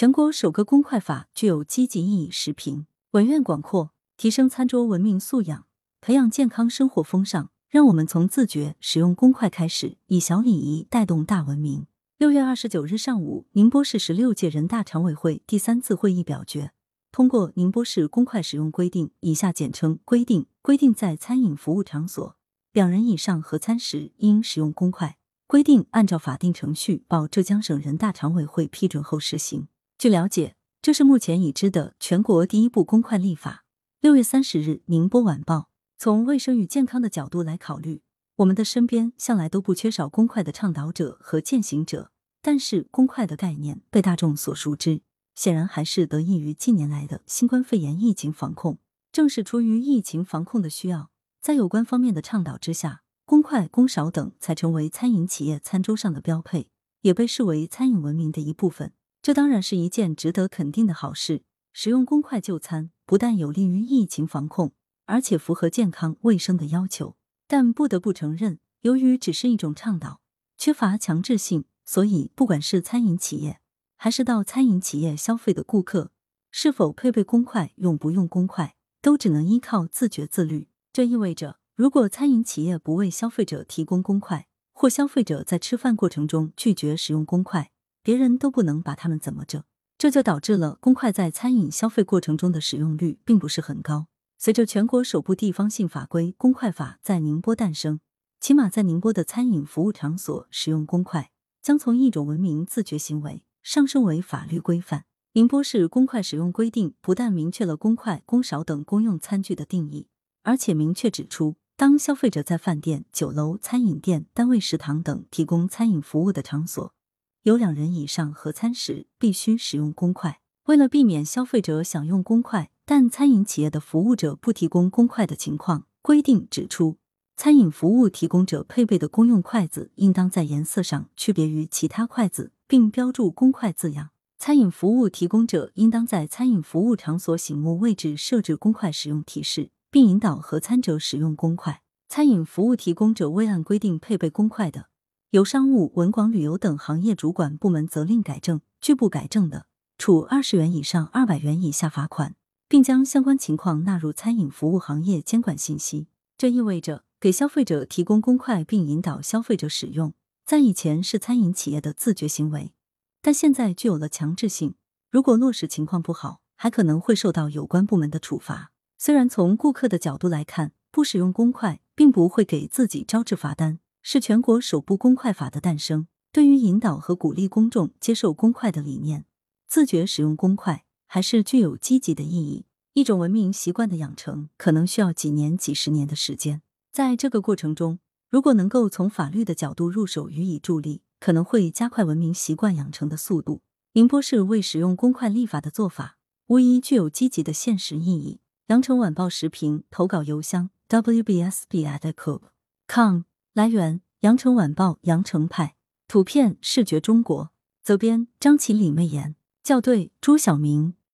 全国首个公筷法具有积极意义。时评：文苑广阔，提升餐桌文明素养，培养健康生活风尚。让我们从自觉使用公筷开始，以小礼仪带动大文明。六月二十九日上午，宁波市十六届人大常委会第三次会议表决通过《宁波市公筷使用规定》（以下简称《规定》），规定在餐饮服务场所两人以上合餐时应使用公筷。规定按照法定程序报浙江省人大常委会批准后实行。据了解，这是目前已知的全国第一部公筷立法。六月三十日，《宁波晚报》。从卫生与健康的角度来考虑，我们的身边向来都不缺少公筷的倡导者和践行者。但是，公筷的概念被大众所熟知，显然还是得益于近年来的新冠肺炎疫情防控。正是出于疫情防控的需要，在有关方面的倡导之下，公筷、公勺等才成为餐饮企业餐桌上的标配，也被视为餐饮文明的一部分。这当然是一件值得肯定的好事。使用公筷就餐，不但有利于疫情防控。而且符合健康卫生的要求，但不得不承认，由于只是一种倡导，缺乏强制性，所以不管是餐饮企业还是到餐饮企业消费的顾客，是否配备公筷、用不用公筷，都只能依靠自觉自律。这意味着，如果餐饮企业不为消费者提供公筷，或消费者在吃饭过程中拒绝使用公筷，别人都不能把他们怎么着。这就导致了公筷在餐饮消费过程中的使用率并不是很高。随着全国首部地方性法规《公筷法》在宁波诞生，起码在宁波的餐饮服务场所使用公筷，将从一种文明自觉行为上升为法律规范。宁波市公筷使用规定不但明确了公筷、公勺等公用餐具的定义，而且明确指出，当消费者在饭店、酒楼、餐饮店、单位食堂等提供餐饮服务的场所，有两人以上合餐时，必须使用公筷。为了避免消费者享用公筷，但餐饮企业的服务者不提供公筷的情况，规定指出，餐饮服务提供者配备的公用筷子应当在颜色上区别于其他筷子，并标注“公筷”字样。餐饮服务提供者应当在餐饮服务场所醒目位置设置公筷使用提示，并引导合餐者使用公筷。餐饮服务提供者未按规定配备公筷的，由商务、文广旅游等行业主管部门责令改正，拒不改正的，处二十元以上二百元以下罚款。并将相关情况纳入餐饮服务行业监管信息。这意味着给消费者提供公筷并引导消费者使用，在以前是餐饮企业的自觉行为，但现在具有了强制性。如果落实情况不好，还可能会受到有关部门的处罚。虽然从顾客的角度来看，不使用公筷并不会给自己招致罚单，是全国首部公筷法的诞生，对于引导和鼓励公众接受公筷的理念，自觉使用公筷。还是具有积极的意义。一种文明习惯的养成，可能需要几年、几十年的时间。在这个过程中，如果能够从法律的角度入手予以助力，可能会加快文明习惯养成的速度。宁波市为使用公筷立法的做法，无疑具有积极的现实意义。羊城晚报时评投稿邮箱：wbsb@coop.com。来源：羊城晚报羊城派。图片：视觉中国。责编：张起李媚妍。校对：朱晓明。